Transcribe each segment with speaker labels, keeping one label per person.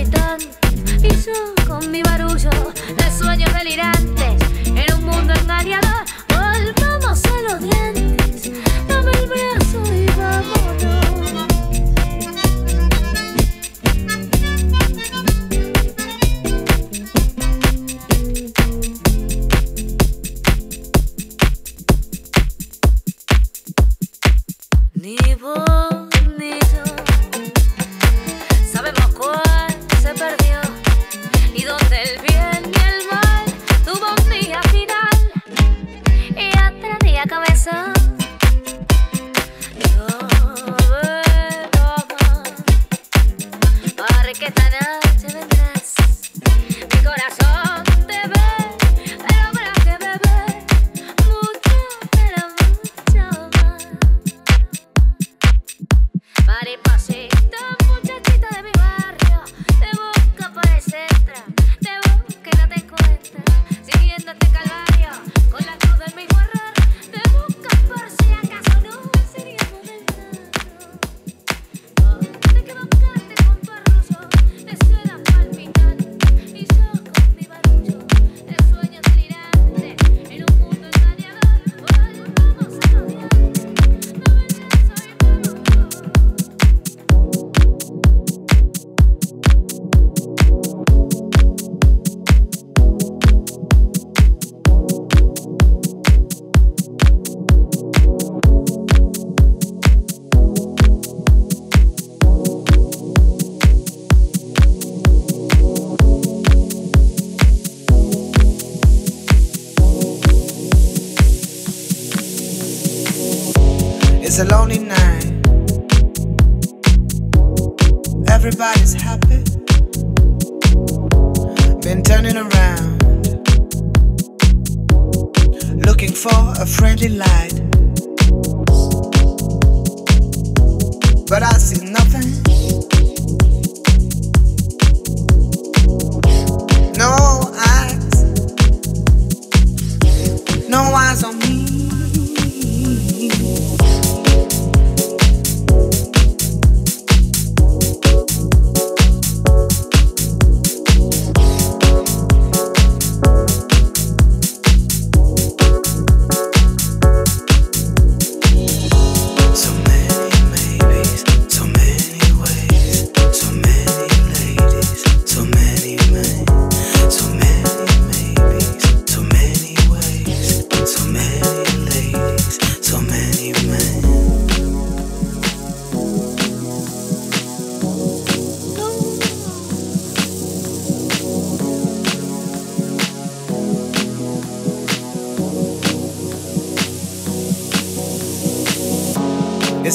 Speaker 1: y yo con mi barullo de sueños delirantes en un mundo engañador.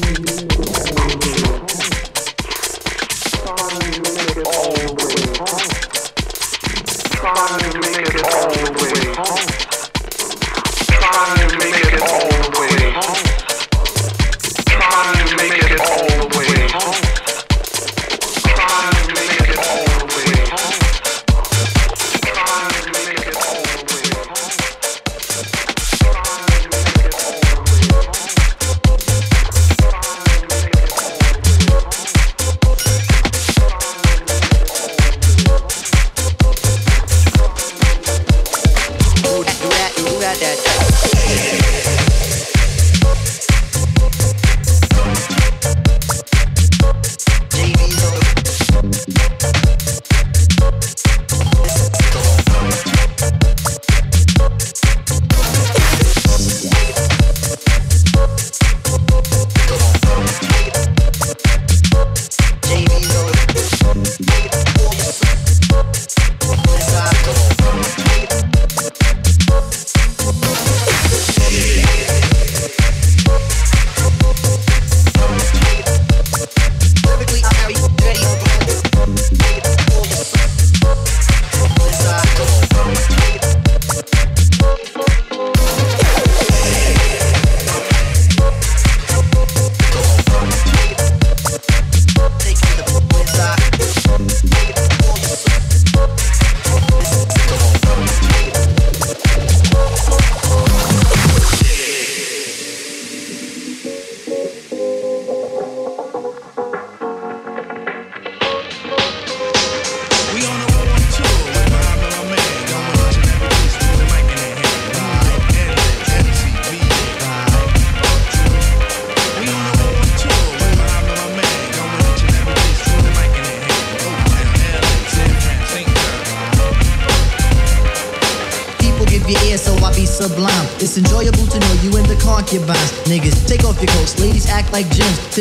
Speaker 2: listening.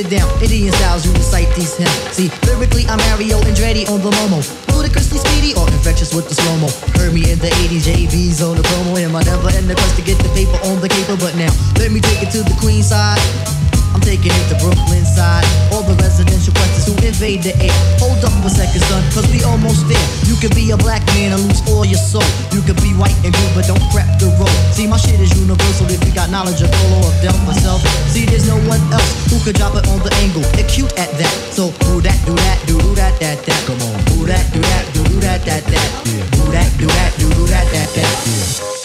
Speaker 2: Sit down, Indian styles, you recite these hymns. See, lyrically, I'm Mario Andretti on the Momo. Ludicrously speedy or infectious with the slow mo. Heard me in the 80s, JV's on the promo. Am I never in the quest to get the paper on the caper? But now, let me take it to the Queen side. I'm taking it to Brooklyn side. All the residential questions who invade the air. Hold up for a second, son, cause we almost there. You could be a black man and lose all your soul. You could be white and blue, but don't prep the road. See, my shit is universal if you got knowledge of Polo or Del myself. See, there's no one else who could drop it on the angle. They're cute at that. So do that, do that, do do that, that, that. Come on. Do that, do that, do do that, that, that. Yeah. Do that, do that, do do that, that, that. Yeah.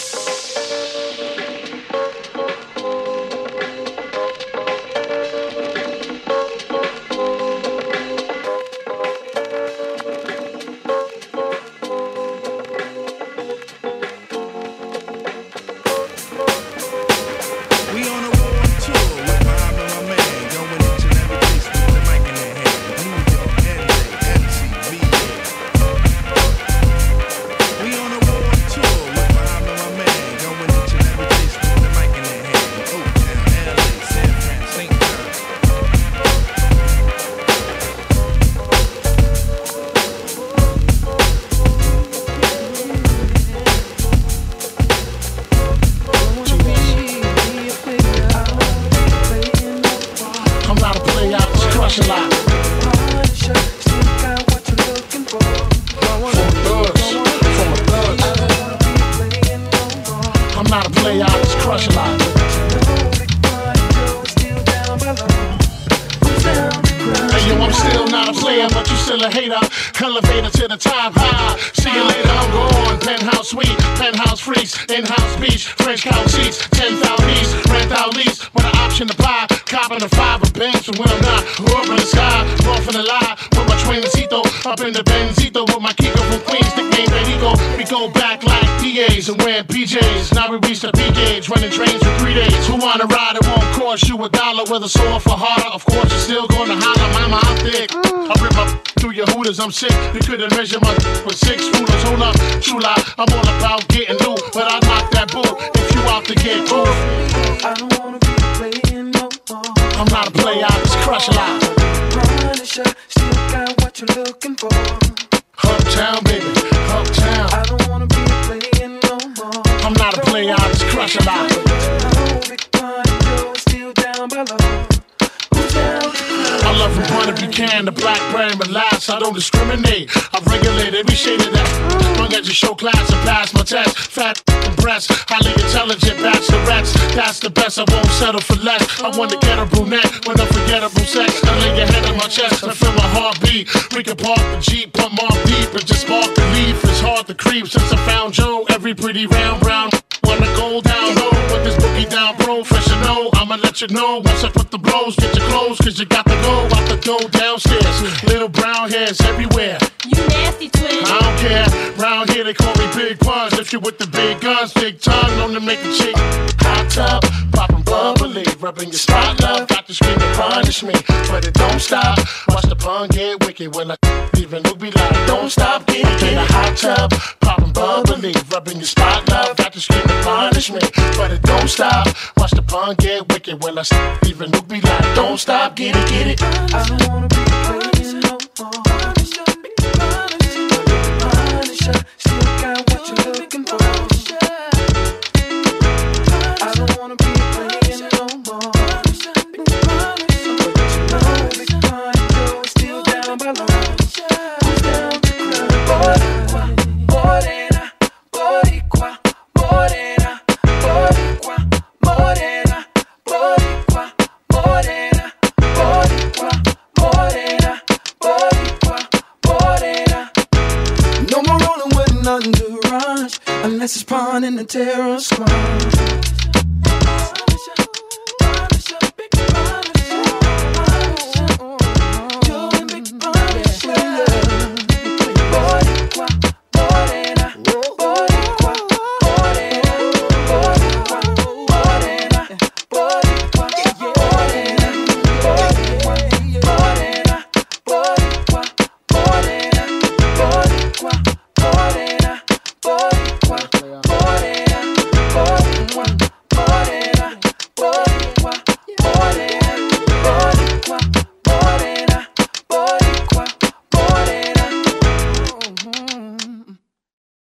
Speaker 3: I'm sick. You couldn't measure my with six rulers. Hold up, true lie, I'm all about getting loot, but I knock that bull if you out to get cool.
Speaker 2: I don't wanna be playing no more.
Speaker 3: I'm not a player, I just crush a lot.
Speaker 2: Punisher, still got what you're looking for.
Speaker 3: Uptown, baby, uptown.
Speaker 2: I don't wanna be playing no more.
Speaker 3: I'm not a player, I just crush a lot.
Speaker 2: Big Pun, still down by
Speaker 3: love from point if you can, the black brand, last I don't discriminate. I regulate every shade of that. Long as you show class and pass my test. Fat breasts, highly intelligent bachelorettes. That's the best, I won't settle for less. I want to get a brunette with unforgettable sex. I lay your head on my chest and feel my heartbeat. We can park the Jeep, put more deep, and just spark the leaf. It's hard to creep since I found Joe. Every pretty round brown wanna go down low. Put this boogie down professional. I'ma let you know once I put the blows. Get your clothes, cause you got to go out the door downstairs. Little brown hairs everywhere.
Speaker 4: You nasty twin.
Speaker 3: I don't care. Round here they call me Big Puns. If you with the big guns, big tongue, known to make a chick hot tub, popping bubbly, rubbing your spot love. Got to scream and punish me, but it don't stop. Watch the pun get wicked when I even look be like, don't stop, get it in a hot tub, popping bubbly, rubbing your spot love. Got to scream punishment, but it don't stop. Watch the pun get wicked when I even look be like, don't stop, get it, get it.
Speaker 2: I don't wanna be no more. pawn in the terror squad.